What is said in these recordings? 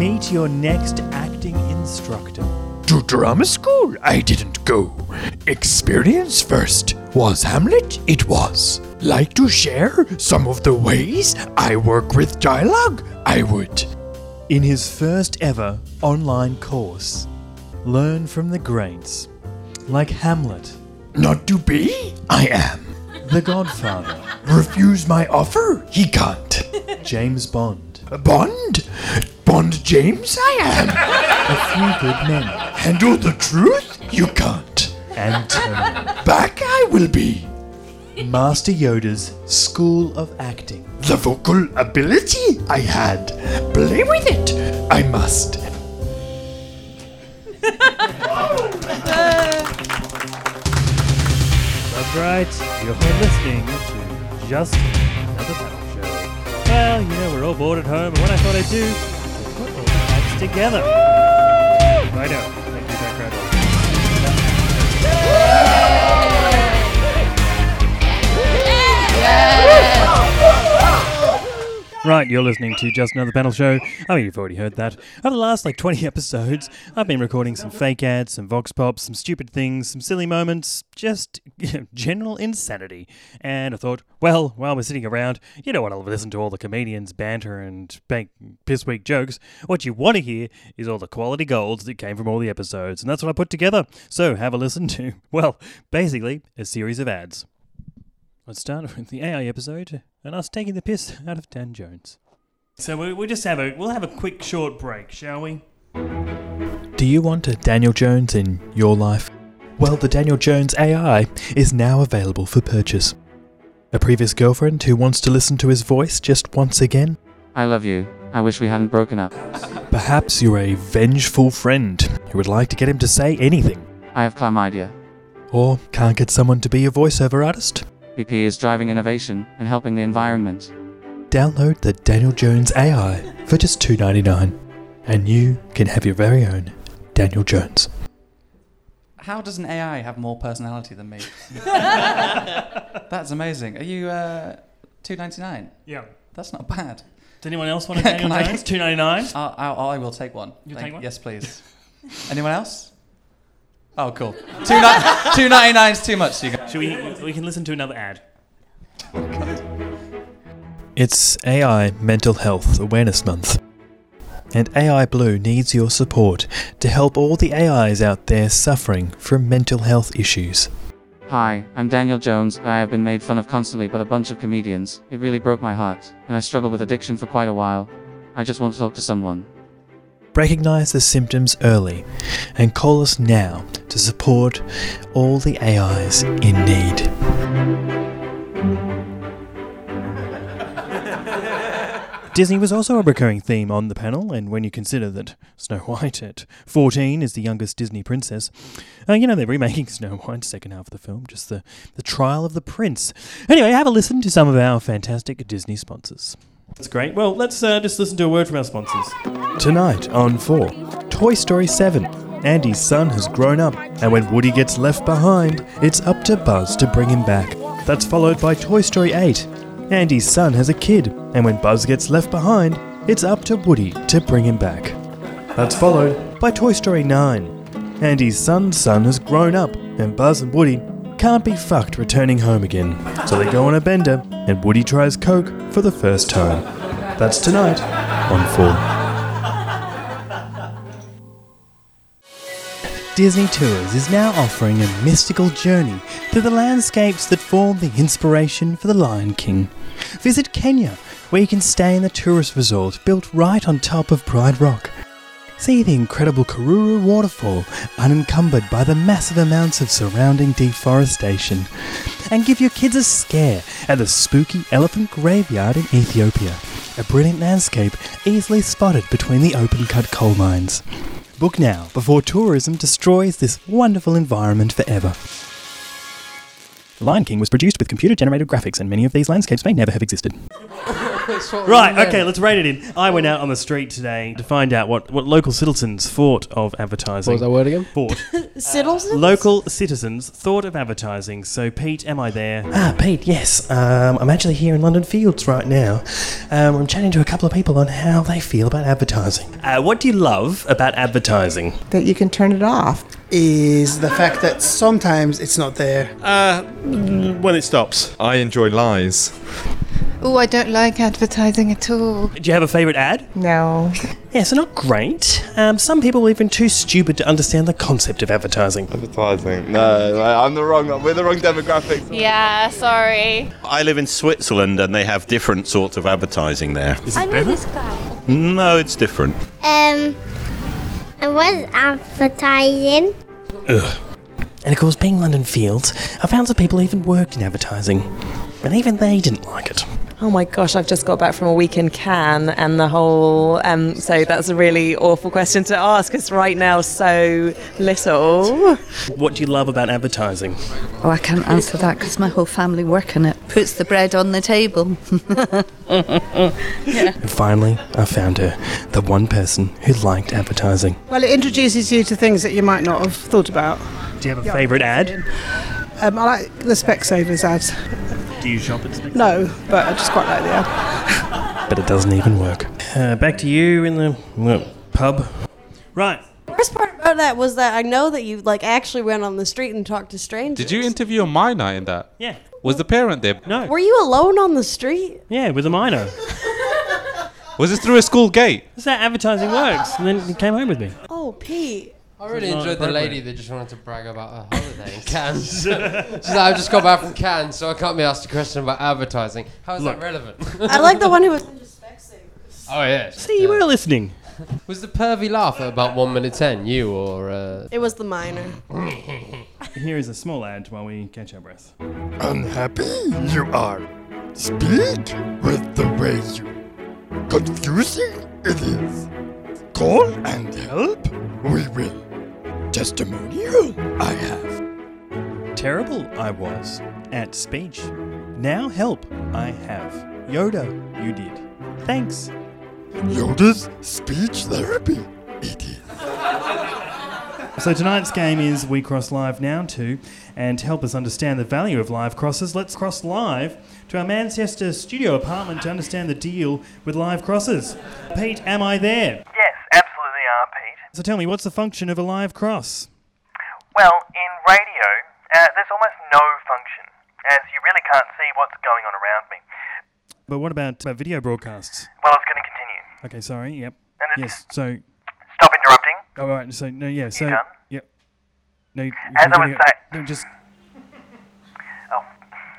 Meet your next acting instructor. To drama school, I didn't go. Experience first. Was Hamlet? It was. Like to share some of the ways I work with dialogue? I would. In his first ever online course, learn from the greats like Hamlet, Not to be? I am. The Godfather, Refuse my offer? He can't. James Bond, Bond? Bond James? I am. A Few Good Men, Handle the truth? You can't. and Terminator. Back I will be. Master Yoda's School of Acting. The vocal ability I had. Play with it. I must. That's right, you're listening to Just Another Panel Show. Well, you know, we're all bored at home, and what I thought I'd do is put all the acts together. I know, thank you, background. Right, you're listening to Just Another Panel Show. I mean, you've already heard that. Over the last like 20 episodes, I've been recording some fake ads, some vox pops, some stupid things, some silly moments, just general insanity. And I thought, well, while we're sitting around, you don't want to listen to all the comedians banter and bank piss weak jokes. What you want to hear is all the quality golds that came from all the episodes, and that's what I put together. So have a listen to, well, basically, a series of ads. Let's start with the AI episode and us taking the piss out of Dan Jones. So we we just have a we'll have a quick short break, shall we? Do you want a Daniel Jones in your life? Well, the Daniel Jones AI is now available for purchase. A previous girlfriend who wants to listen to his voice just once again? I love you. I wish we hadn't broken up. Perhaps you're a vengeful friend who would like to get him to say anything. I have chlamydia. Or can't get someone to be a voiceover artist? BP is driving innovation and helping the environment. Download the Daniel Jones AI for just $2.99 and you can have your very own Daniel Jones. How does an AI have more personality than me? That's amazing. Are you uh, two ninety nine? Yeah. That's not bad. Does anyone else want a Can Daniel Jones? Two ninety nine. Uh, I, I will take one. You'll take one? Yes, please. Anyone else? Oh, cool. Two ni- two ninety nine is too much. You guys. Should we? We can listen to another ad. It's AI Mental Health Awareness Month. And AI Blue needs your support to help all the AIs out there suffering from mental health issues. Hi, I'm Daniel Jones. I have been made fun of constantly by a bunch of comedians. It really broke my heart, and I struggled with addiction for quite a while. I just want to talk to someone. Recognize the symptoms early and call us now to support all the AIs in need. Disney was also a recurring theme on the panel, and when you consider that Snow White at 14 is the youngest Disney princess, uh, you know, they're remaking Snow White, second half of the film, just the, the trial of the prince. Anyway, have a listen to some of our fantastic Disney sponsors. That's great. Well, let's uh, just listen to a word from our sponsors. Tonight on 4, Toy Story 7. Andy's son has grown up, and when Woody gets left behind, it's up to Buzz to bring him back. That's followed by Toy Story 8. Andy's son has a kid, and when Buzz gets left behind, it's up to Woody to bring him back. That's followed by Toy Story 9. Andy's son's son has grown up, and Buzz and Woody can't be fucked returning home again. So they go on a bender, and Woody tries Coke for the first time. That's tonight on 4. Disney Tours is now offering a mystical journey through the landscapes that form the inspiration for The Lion King. Visit Kenya, where you can stay in the tourist resort built right on top of Pride Rock. See the incredible Karuru waterfall unencumbered by the massive amounts of surrounding deforestation. And give your kids a scare at the spooky elephant graveyard in Ethiopia, a brilliant landscape easily spotted between the open cut coal mines. Book now before tourism destroys this wonderful environment forever. The Lion King was produced with computer generated graphics, and many of these landscapes may never have existed. That's what we Right, okay, let's rate it in. I went out on the street today to find out what, what local citizens thought of advertising. What was that word again? Thought. Citizens? Local citizens thought of advertising. So, Pete, am I there? Ah, Pete, yes. Um, I'm actually here in London Fields right now. Um, I'm chatting to a couple of people on how they feel about advertising. Uh, what do you love about advertising? that you can turn it off is the fact that sometimes it's not there. Uh, when it stops. I enjoy lies. Oh, I don't like advertising at all. Do you have a favourite ad? No. Yeah, so not great. Um, some people are even too stupid to understand the concept of advertising. Advertising. No, I'm the wrong. We're the wrong demographic. Yeah, sorry. I live in Switzerland and they have different sorts of advertising there. I know this guy. No, it's different. Um, I was advertising. And of course, being London Fields, I found some people even worked in advertising. And even they didn't like it. Oh my gosh, I've just got back from a week in Cannes and the whole. Um, so that's a really awful question to ask because right now, so little. What do you love about advertising? Oh, I can't answer that because my whole family work in it. Puts the bread on the table. And finally, I found her, the one person who liked advertising. Well, it introduces you to things that you might not have thought about. Do you have a favourite ad? Um, I like the Specsavers ads. Do you shop at Specs? No, but I just quite like the ad. But it doesn't even work. Uh, back to you in the well, pub. Right. worst part about that was that I know that you like actually went on the street and talked to strangers. Did you interview a minor in that? Yeah. Was the parent there? No. Were you alone on the street? Yeah, with a minor. Was this through a school gate? That's how advertising works. And then he came home with me. Oh, Pete. I really It's enjoyed the lady that just wanted to brag about her holiday in Cannes. She's like, I've just got back from Cannes, so I can't be asked a question about advertising. How is that relevant? I like the one who was into Specsavers. oh, yeah. See, you were listening. Was the pervy laugh at about 1 minute 10 you or. Uh... It was the minor. Here is a small ad while we catch our breath. Unhappy you are. Speak with the way you. Confusing it is. Call and help we will. Testimonial I have. Terrible I was at speech. Now help I have. Yoda, you did. Thanks. Yoda's speech therapy. It is. So tonight's game is We Cross Live now too, and to help us understand the value of live crosses, let's cross live to our Manchester studio apartment to understand the deal with live crosses. Pete, am I there? Yes, absolutely are, Pete. So tell me, what's the function of a live cross? Well, in radio, uh, there's almost no function, as you really can't see what's going on around me. But what about uh, video broadcasts? Well, it's going to continue. Okay, sorry. Yep. And Yes. So. Stop interrupting. Oh, all right. So no. Yeah. So. done? Yep. No. you- As I was saying- No, just. Oh.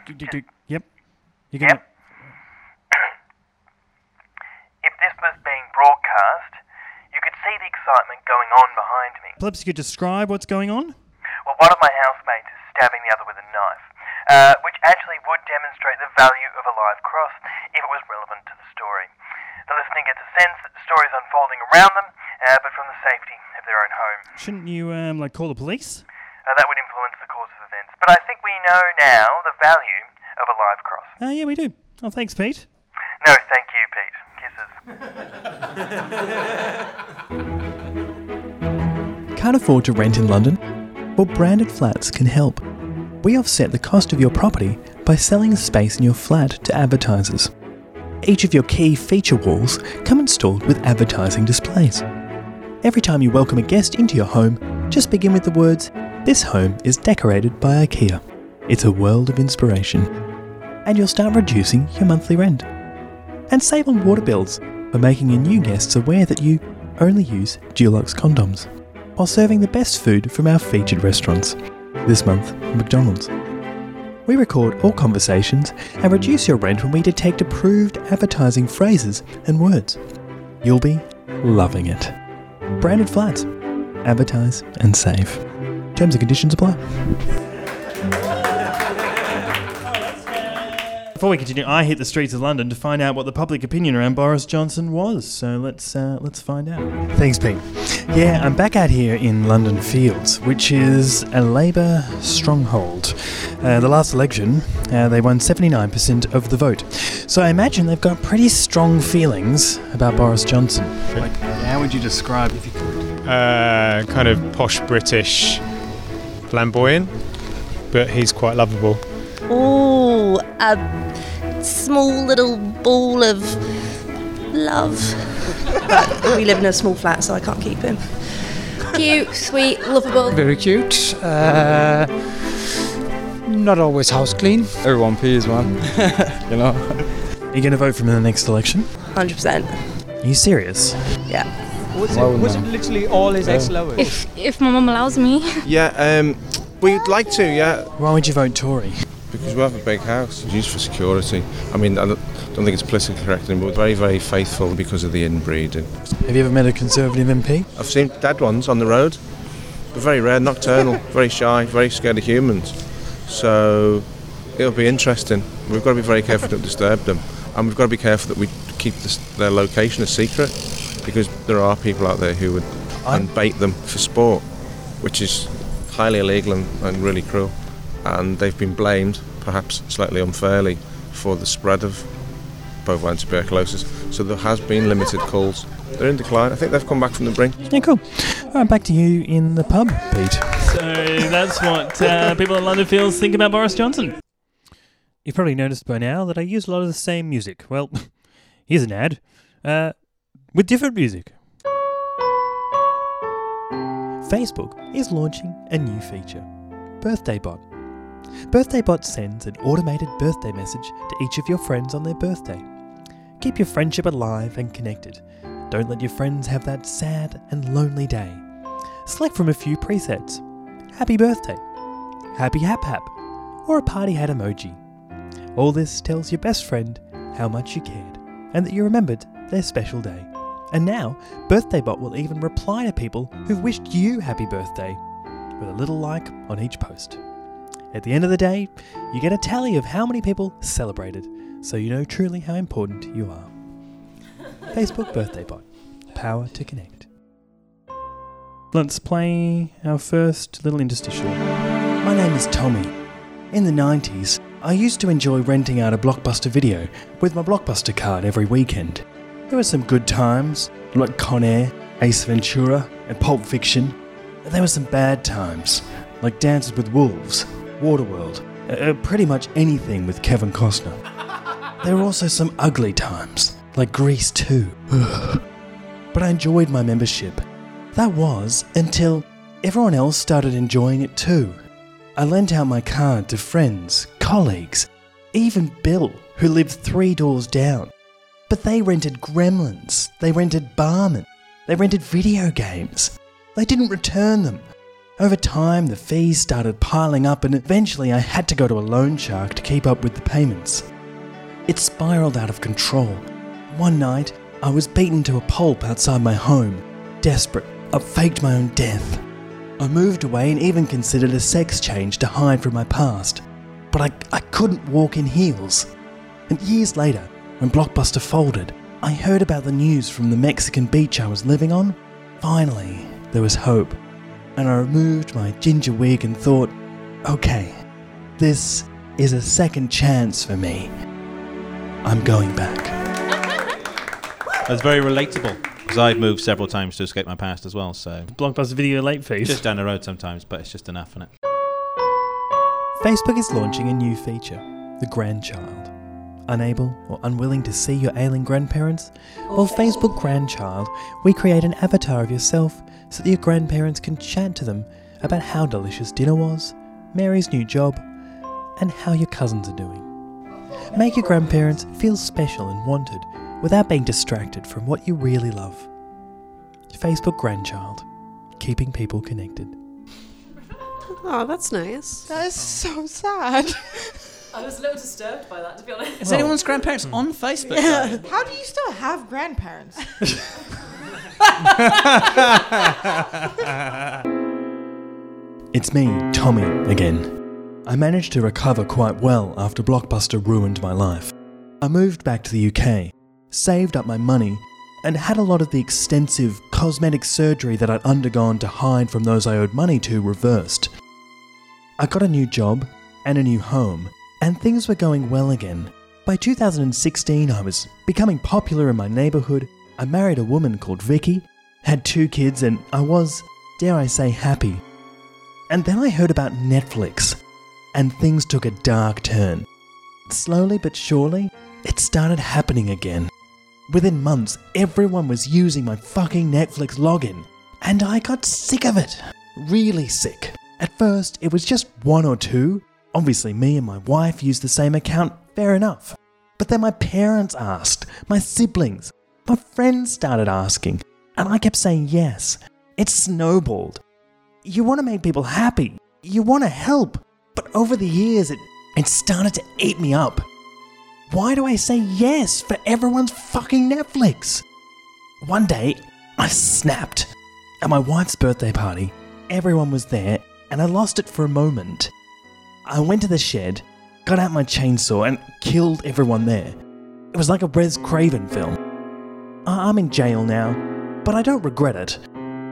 do- do- do- Yep. You're gonna. If this was being broadcast, you see the excitement going on behind me. Perhaps you could describe what's going on. Well, one of my housemates is stabbing the other with a knife, uh, which actually would demonstrate the value of a live cross if it was relevant to the story. The listener gets a sense that the story is unfolding around them, uh, but from the safety of their own home. Shouldn't you um like call the police? Uh, that would influence the course of events. But I think we know now the value of a live cross. Uh, yeah, we do. Oh, thanks, Pete. No, thank you, Pete. Can't afford to rent in London? Well, branded flats can help. We offset the cost of your property by selling space in your flat to advertisers. Each of your key feature walls come installed with advertising displays. Every time you welcome a guest into your home, just begin with the words, This home is decorated by IKEA. It's a world of inspiration. And you'll start reducing your monthly rent. And save on water bills by making your new guests aware that you only use Dulux condoms while serving the best food from our featured restaurants. This month, McDonald's. We record all conversations and reduce your rent when we detect approved advertising phrases and words. You'll be loving it. Branded flats. Advertise and save. Terms and conditions apply. Before we continue, I hit the streets of London to find out what the public opinion around Boris Johnson was. So let's uh, let's find out. Thanks, Pete. Yeah, I'm back out here in London Fields, which is a Labour stronghold. Uh, the last election, uh, they won 79% of the vote. So I imagine they've got pretty strong feelings about Boris Johnson. Like, how would you describe if you could? uh, kind of posh British, flamboyant, but he's quite lovable. Oh, a small little ball of love. But we live in a small flat, so I can't keep him. Cute, sweet, lovable. Very cute. Uh, not always house clean. Everyone peas, man. you know. Are you going to vote for him in the next election? 100%. Are you serious? Yeah. Was Why it, wouldn't was it literally all his Yeah. ex lovers? If if my mum allows me. Yeah, um, we'd like to, yeah. Why would you vote Tory? Because we have a big house. It's used for security. I mean, I don't, think it's politically correct, but we're very, very faithful because of the inbreeding. Have you ever met a Conservative MP? I've seen dead ones on the road. They're very rare, nocturnal, very shy, very scared of humans. So it'll be interesting. We've got to be very careful not to disturb them. And we've got to be careful that we keep this, their location a secret because there are people out there who would and bait them for sport, which is highly illegal and, and really cruel. And they've been blamed, perhaps slightly unfairly, for the spread of bovine tuberculosis. So there has been limited calls. They're in decline. I think they've come back from the brink. Yeah, cool. All right, back to you in the pub, Pete. So that's what uh, people in London Fields think about Boris Johnson. You've probably noticed by now that I use a lot of the same music. Well, here's an ad uh, with different music. Facebook is launching a new feature Birthday Bot. Birthday Bot sends an automated birthday message to each of your friends on their birthday. Keep your friendship alive and connected. Don't let your friends have that sad and lonely day. Select from a few presets Happy Birthday, Happy Hap Hap, or a party hat emoji. All this tells your best friend how much you cared and that you remembered their special day. And now, Birthday Bot will even reply to people who've wished you happy birthday with a little like on each post. At the end of the day, you get a tally of how many people celebrated, so you know truly how important you are. Facebook Birthday Bot. Power to connect. Let's play our first little interstitial. My name is Tommy. In the 90s, I used to enjoy renting out a Blockbuster video with my Blockbuster card every weekend. There were some good times, like Con Air, Ace Ventura, and Pulp Fiction. And there were some bad times, like Dances with Wolves, Waterworld, uh, uh, pretty much anything with Kevin Costner. There were also some ugly times, like Grease 2. but I enjoyed my membership. That was until everyone else started enjoying it too. I lent out my card to friends, colleagues, even Bill, who lived three doors down. But they rented gremlins, they rented Batman, they rented video games. They didn't return them. Over time, the fees started piling up, and eventually, I had to go to a loan shark to keep up with the payments. It spiraled out of control. One night, I was beaten to a pulp outside my home. Desperate, I faked my own death. I moved away and even considered a sex change to hide from my past. But I, I couldn't walk in heels. And years later, when Blockbuster folded, I heard about the news from the Mexican beach I was living on. Finally, there was hope. And I removed my ginger wig and thought, okay, this is a second chance for me. I'm going back. That's very relatable because I've moved several times to escape my past as well. So Blockbuster video late fees. Just down the road sometimes, but it's just enough, is it? Facebook is launching a new feature the grandchild. Unable or unwilling to see your ailing grandparents? Well, Facebook Grandchild, we create an avatar of yourself so that your grandparents can chat to them about how delicious dinner was, Mary's new job, and how your cousins are doing. Make your grandparents feel special and wanted without being distracted from what you really love. Facebook Grandchild, keeping people connected. Oh, that's nice. That is so sad. I was a little disturbed by that, to be honest. Is anyone's grandparents hmm. on Facebook? Yeah. How do you still have grandparents? It's me, Tommy, again. I managed to recover quite well after Blockbuster ruined my life. I moved back to the UK, saved up my money, and had a lot of the extensive cosmetic surgery that I'd undergone to hide from those I owed money to reversed. I got a new job and a new home, and things were going well again. By 2016, I was becoming popular in my neighbourhood. I married a woman called Vicky, had two kids, and I was, dare I say, happy. And then I heard about Netflix, and things took a dark turn. Slowly but surely, it started happening again. Within months, everyone was using my fucking Netflix login, and I got sick of it. Really sick. At first, it was just one or two. Obviously, me and my wife used the same account, fair enough. But then my parents asked, my siblings, my friends started asking, and I kept saying yes. It snowballed. You want to make people happy, you want to help, but over the years, it, it started to eat me up. Why do I say yes for everyone's fucking Netflix? One day, I snapped. At my wife's birthday party, everyone was there, and I lost it for a moment. I went to the shed, got out my chainsaw, and killed everyone there. It was like a Wes Craven film. I'm in jail now, but I don't regret it.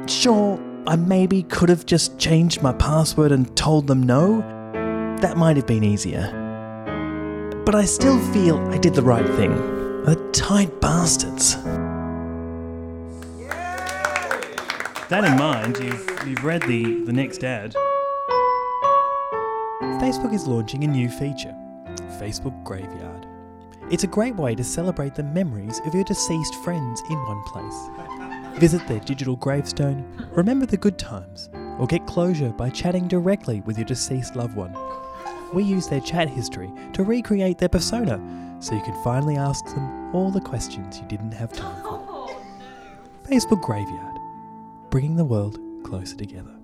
Sure, I maybe could have just changed my password and told them no. That might have been easier. But I still feel I did the right thing. The tight bastards. That in mind, you've, you've read the, the next ad. Facebook is launching a new feature Facebook Graveyard. It's a great way to celebrate the memories of your deceased friends in one place. Visit their digital gravestone, remember the good times, or get closure by chatting directly with your deceased loved one. We use their chat history to recreate their persona so you can finally ask them all the questions you didn't have time for. Oh, Facebook Graveyard, bringing the world closer together.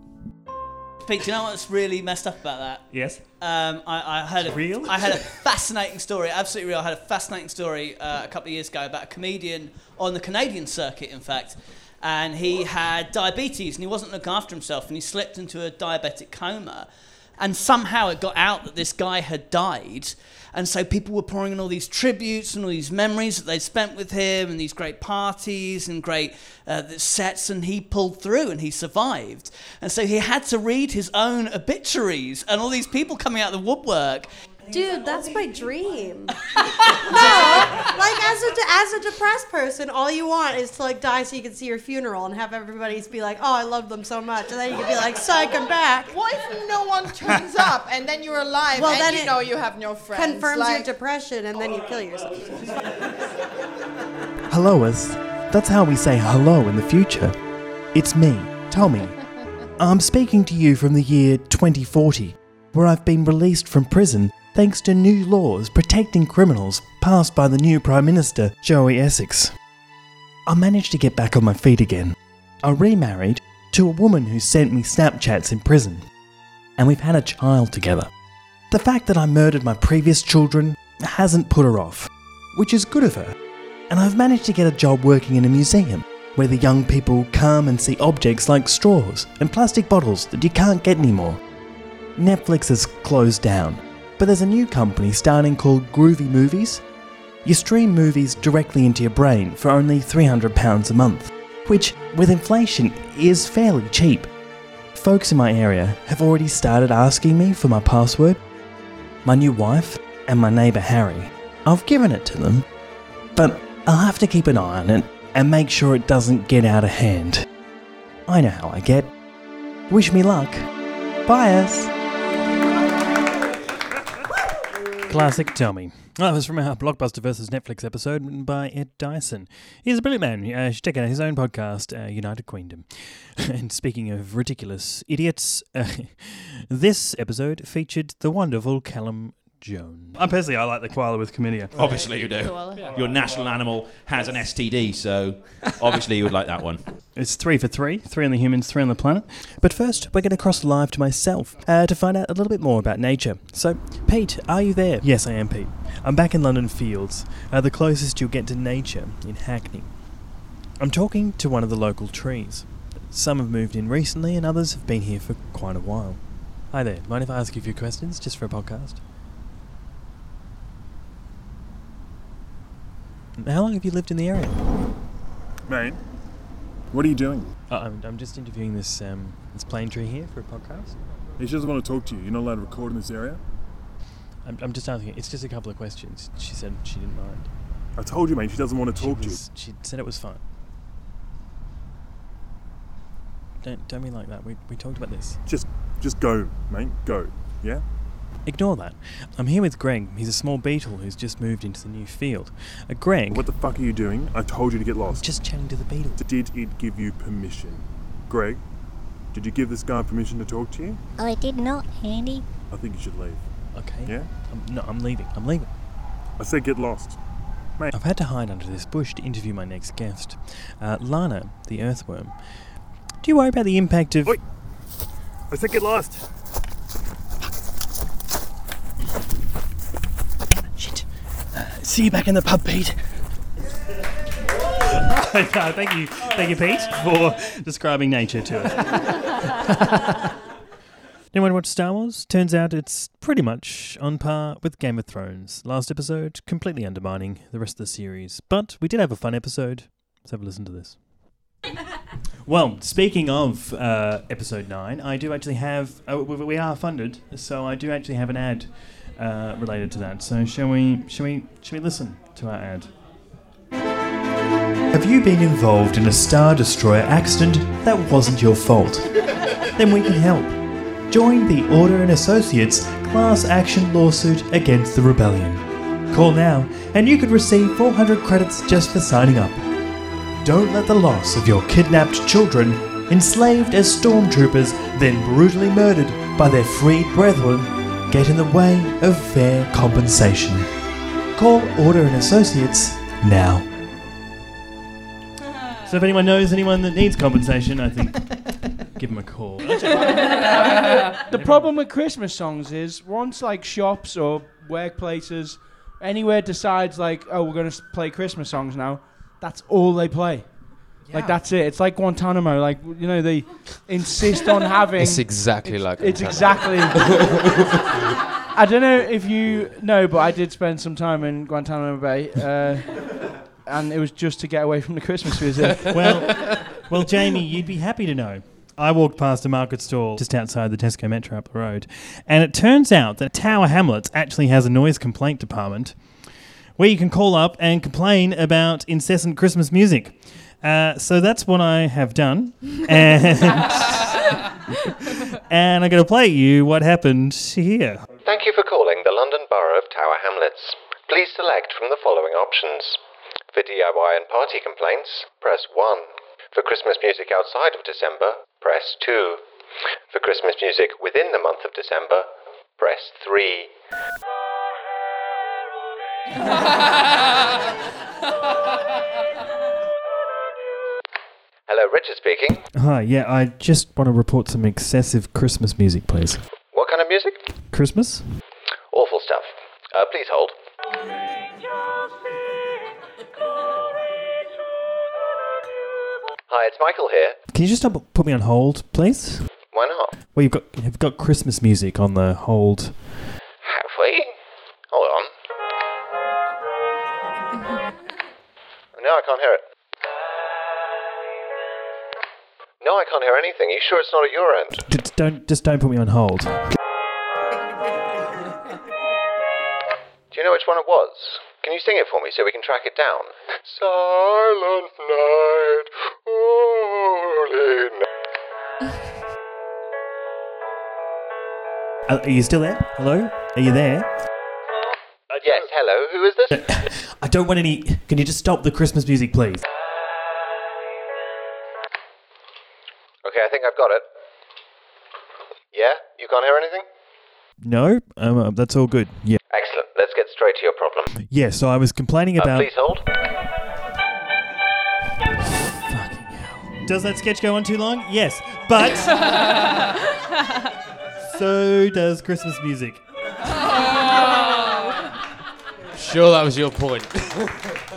Pete, do you know what's really messed up about that? Yes. Um, I, I had a, Real? I had a fascinating story, absolutely real. I had a fascinating story uh, a couple of years ago about a comedian on the Canadian circuit, in fact, and he had diabetes and he wasn't looking after himself and he slipped into a diabetic coma, and somehow it got out that this guy had died. And so people were pouring in all these tributes and all these memories that they'd spent with him and these great parties and great uh, sets. And he pulled through and he survived. And so he had to read his own obituaries and all these people coming out of the woodwork. Dude, that's my dream. no, like as a as a depressed person, all you want is to like die so you can see your funeral and have everybody be like, "Oh, I love them so much," and then you can be like, "Psych, I'm back." What if no one turns up and then you're alive Well, and then you it know you have no friends? Confirms like, your depression, and then you kill yourself. helloas. That's how we say hello in the future. It's me, Tommy. I'm speaking to you from the year 2040, where I've been released from prison thanks to new laws protecting criminals passed by the new Prime Minister, Joey Essex. I managed to get back on my feet again. I remarried to a woman who sent me Snapchats in prison, and we've had a child together. The fact that I murdered my previous children hasn't put her off, which is good of her and I've managed to get a job working in a museum where the young people come and see objects like straws and plastic bottles that you can't get anymore. Netflix has closed down, but there's a new company starting called Groovy Movies. You stream movies directly into your brain for only £300 a month, which, with inflation, is fairly cheap. Folks in my area have already started asking me for my password. My new wife and my neighbour Harry. I've given it to them, but I'll have to keep an eye on it and make sure it doesn't get out of hand. I know how I get. Wish me luck. Bye, us. Classic Tell Tommy. That was from our Blockbuster versus Netflix episode by Ed Dyson. He's a brilliant man. Uh, you should check out his own podcast, uh, United Queendom. and speaking of ridiculous idiots, uh, this episode featured the wonderful Callum Jones. I personally, I like the koala with chlamydia. Obviously, you do. Your national animal has an STD, so obviously you would like that one. It's three for three, three on the humans, three on the planet. But first, we're going to cross live to myself uh, to find out a little bit more about nature. So, Pete, are you there? Yes, I am, Pete. I'm back in London Fields, uh, the closest you'll get to nature in Hackney. I'm talking to one of the local trees. Some have moved in recently, and others have been here for quite a while. Hi there. Mind if I ask you a few questions just for a podcast? How long have you lived in the area? Mate, what are you doing? Uh, I'm, I'm just interviewing this um, this plane tree here for a podcast. She doesn't want to talk to you. You're not allowed to record in this area. I'm, I'm just asking. It's just a couple of questions. She said she didn't mind. I told you, mate. She doesn't want to talk to you. She said it was fine. Don't don't be like that. We we talked about this. Just, just go, mate. Go. Yeah. Ignore that. I'm here with Greg. He's a small beetle who's just moved into the new field. Uh, Greg. What the fuck are you doing? I told you to get lost. Just chatting to the beetle. Did it give you permission, Greg? Did you give this guy permission to talk to you? I did not, Andy. I think you should leave. Okay. Yeah. I'm, no, I'm leaving. I'm leaving. I said get lost, mate. I've had to hide under this bush to interview my next guest, uh, Lana, the earthworm. Do you worry about the impact of? Wait! I said get lost. See you back in the pub, Pete. thank you, thank you, Pete, for describing nature to us. Anyone watch Star Wars? Turns out it's pretty much on par with Game of Thrones. Last episode, completely undermining the rest of the series. But we did have a fun episode. Let's have a listen to this. Well, speaking of uh, episode nine, I do actually have. Uh, we we are funded, so I do actually have an ad uh, related to that. So shall we? Shall we? Shall we listen to our ad? Have you been involved in a Star Destroyer accident that wasn't your fault? then we can help. Join the Order and Associates class action lawsuit against the rebellion. Call now, and you could receive 400 credits just for signing up. Don't let the loss of your kidnapped children, enslaved as stormtroopers, then brutally murdered by their freed brethren, get in the way of fair compensation. Call Order and Associates now. So if anyone knows anyone that needs compensation, I think give them a call. the problem with Christmas songs is once like shops or workplaces, anywhere decides like, oh, we're gonna play Christmas songs now. That's all they play. Like that's it. It's like Guantanamo. Like you know they insist on having. It's exactly like It's Guantanamo. exactly. I don't know if you know, but I did spend some time in Guantanamo Bay, uh, and it was just to get away from the Christmas music. well, well, Jamie, you'd be happy to know. I walked past a market stall just outside the Tesco Metro up the road, and it turns out that Tower Hamlets actually has a noise complaint department where you can call up and complain about incessant Christmas music. Uh, so that's what I have done, and and I'm going to play you what happened here. Thank you for calling the London Borough of Tower Hamlets. Please select from the following options. For DIY and party complaints, press 1. For Christmas music outside of December, press 2. For Christmas music within the month of December, press 3. Hello, Richard speaking. Hi, yeah, I just want to report some excessive Christmas music, please. What kind of music? Christmas? Awful stuff. Uh, please hold. Hi, it's Michael here. Can you just stop, put me on hold, please? Why not? Well, you've got you've got Christmas music on the hold. Have we? Hold on. No, I can't hear it. No, I can't hear anything. Are you sure it's not at your end? Just don't just don't put me on hold. Do you know which one it was? Can you sing it for me so we can track it down? Silent night, holy night. Uh, are you still there? Hello? Are you there? Uh, yes, hello, who is this? I don't want any. Can you just stop the Christmas music, please? I've got it. Yeah? You can't hear anything? No, um, uh, that's all good. Yeah, Excellent. Let's get straight to your problem. yeah. So I was complaining Uh, about. please hold. Fucking hell. Does that sketch go on too long? Yes, but so does Christmas music. Sure, that was your point.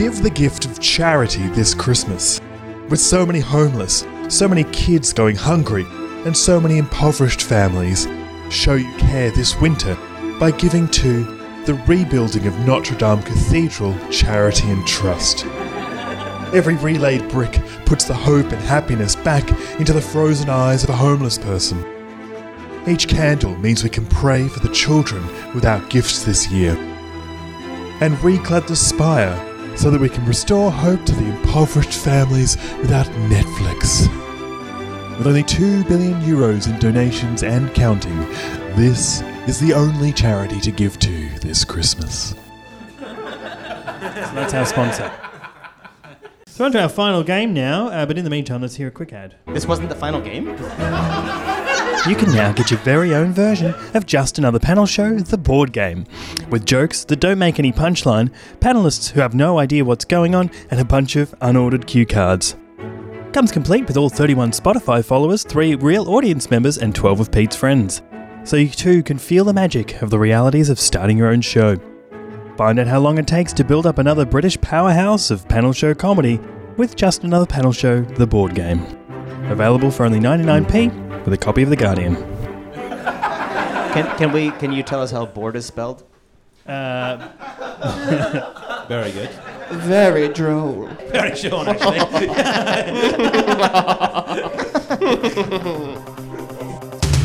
Give the gift of charity this Christmas. With so many homeless, so many kids going hungry, and so many impoverished families, show you care this winter by giving to the rebuilding of Notre Dame Cathedral Charity and Trust. Every relayed brick puts the hope and happiness back into the frozen eyes of a homeless person. Each candle means we can pray for the children without gifts this year. And reclad the spire so that we can restore hope to the impoverished families without Netflix. With only 2 billion euros in donations and counting, this is the only charity to give to this Christmas. So that's our sponsor. So on to our final game now, uh, but in the meantime, let's hear a quick ad. This wasn't the final game? You can now get your very own version of Just Another Panel Show, the board game. With jokes that don't make any punchline, panelists who have no idea what's going on, and a bunch of unordered cue cards. Comes complete with all 31 Spotify followers, 3 real audience members, and 12 of Pete's friends. So you too can feel the magic of the realities of starting your own show. Find out how long it takes to build up another British powerhouse of panel show comedy with Just Another Panel Show, the board game. Available for only 99p with a copy of The Guardian. Can, can we? Can you tell us how bored is spelled? Uh, Very good. Very droll. Very Sean, actually.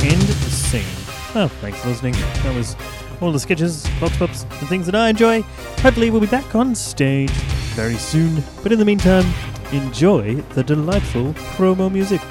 End the scene. Oh, thanks for listening. That was all the sketches, vox pops, and things that I enjoy. Hopefully, we'll be back on stage very soon. But in the meantime, enjoy the delightful promo music.